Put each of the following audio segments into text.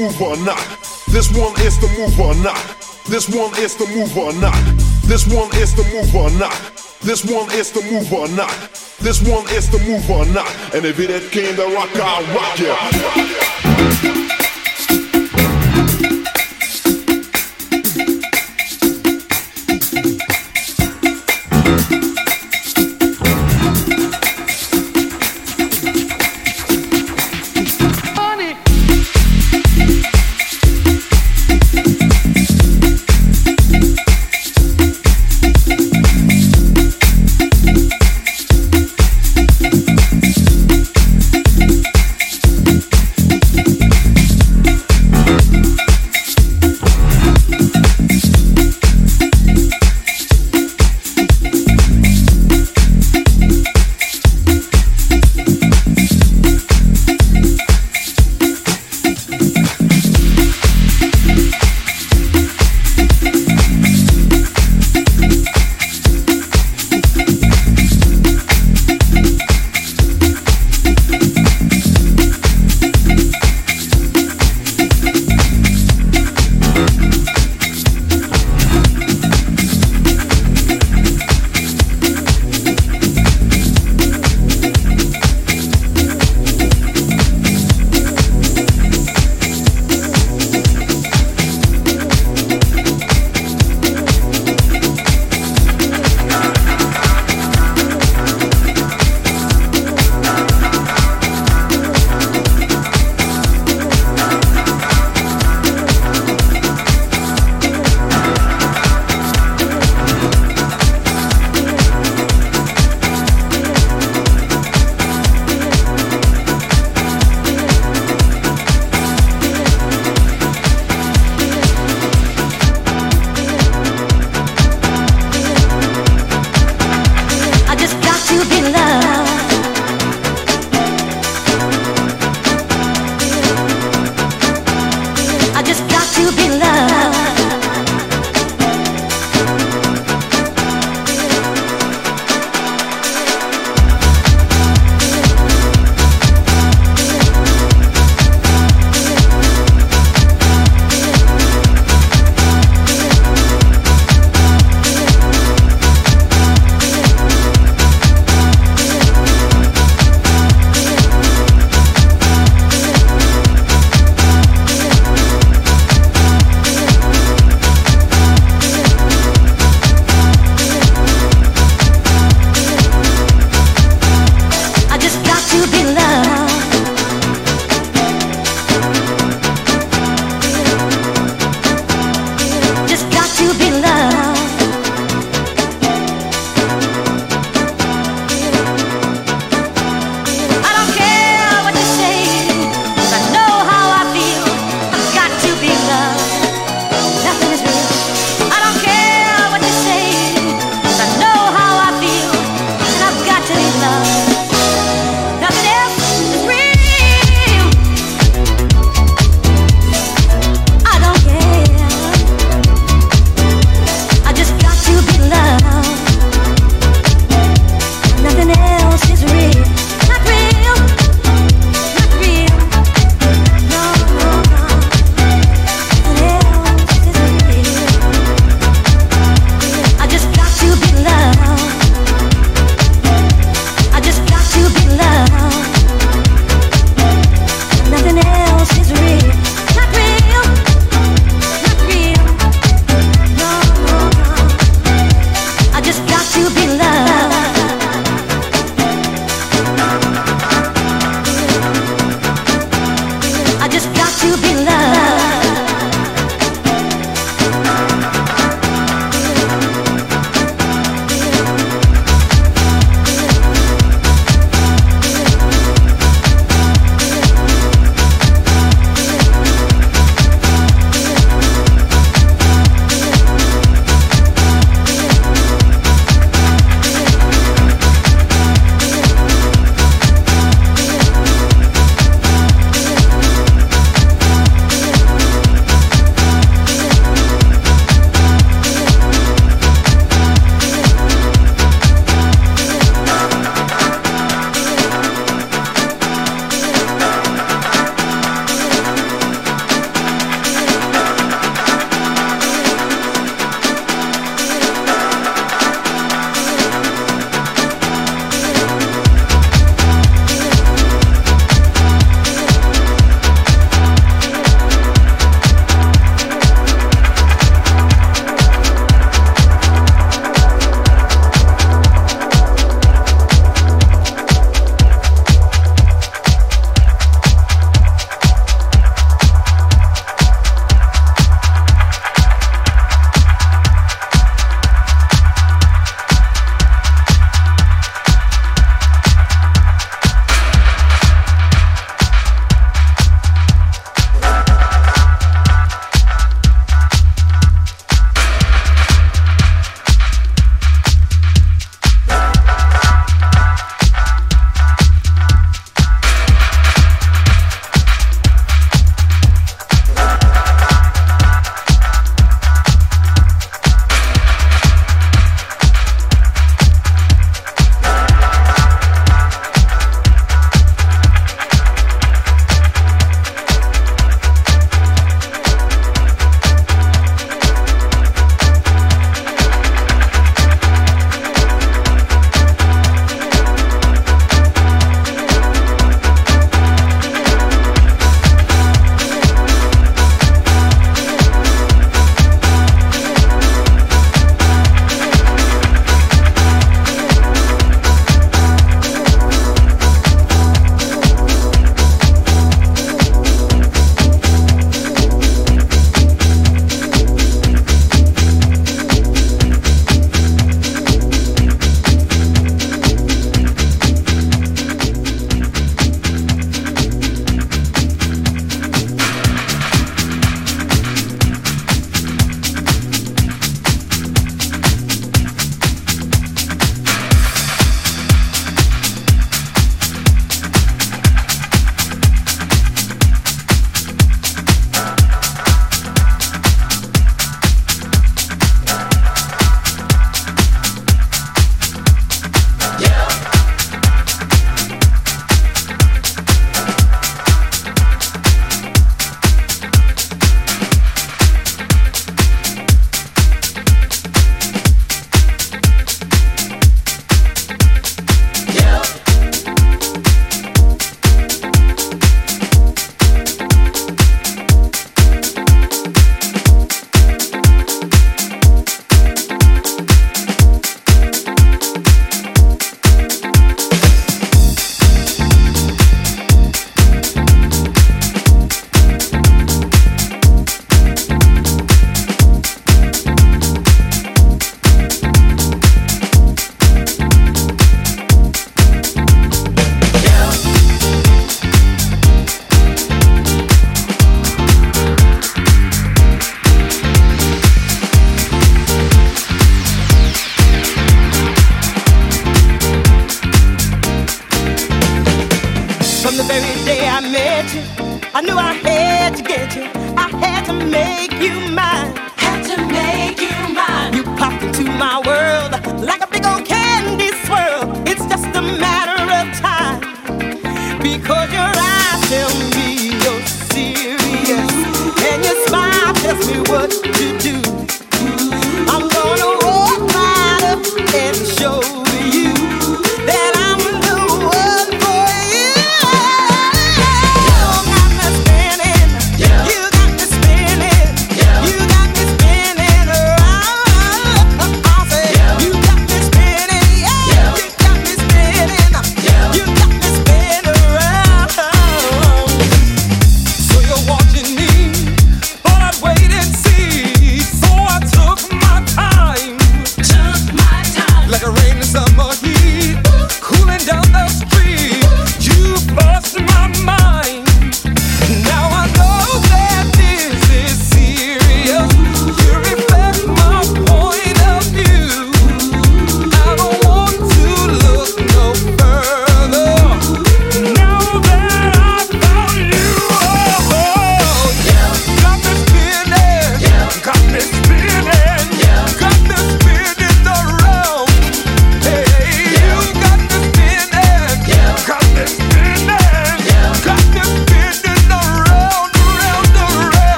move or not. This one is the move or not. This one is the move or not. This one is the move or not. This one is the move or not. This one is the move or not. And if it came to rock, I'll rock ya.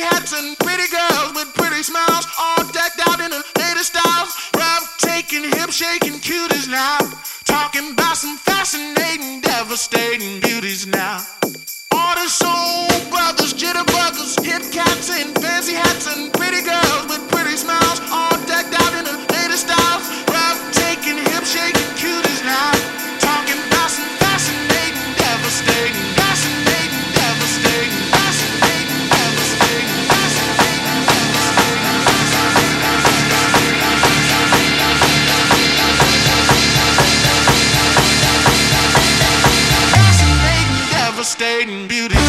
pretty hats and pretty girls with pretty smiles, all decked out in the latest styles. Rough taking, hip shaking cuties now. Talking about some fascinating, devastating beauties now. All the soul brothers, jitterbuggers, hip cats in fancy hats and pretty girls with pretty smiles, all decked out in the latest styles. Rough taking, hip shaking. stayed in beauty.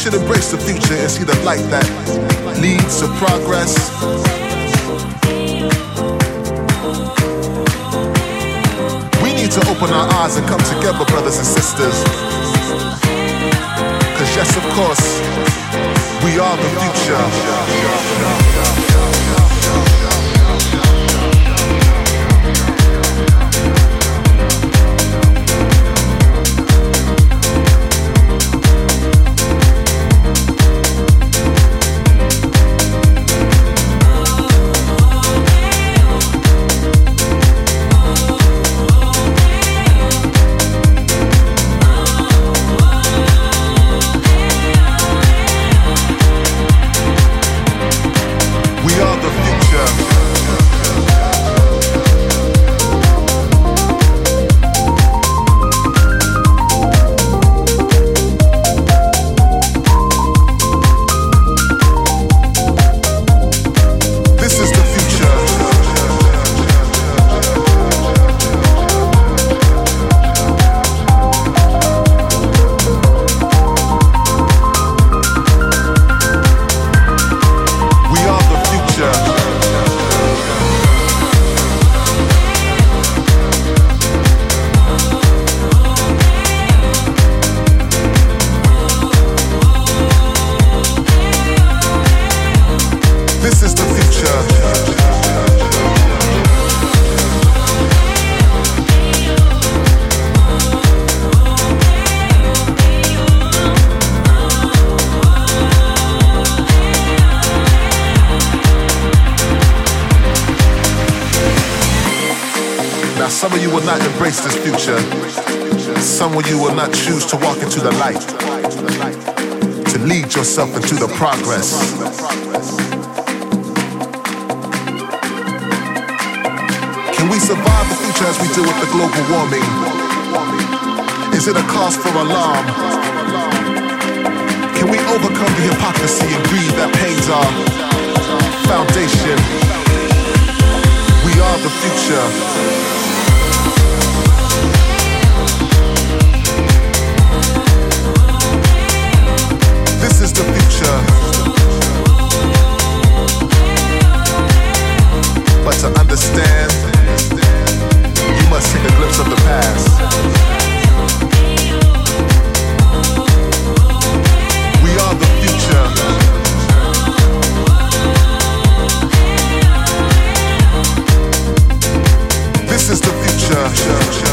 should embrace the future and see the light that leads to progress. We need to open our eyes and come together, brothers and sisters. Cause yes, of course, we are the future. Some of you will not embrace this future. Some of you will not choose to walk into the light, to lead yourself into the progress. Can we survive the future as we deal with the global warming? Is it a cause for alarm? Can we overcome the hypocrisy and greed that pains our foundation? We are the future. This the future. But to understand, you must take a glimpse of the past. is the future.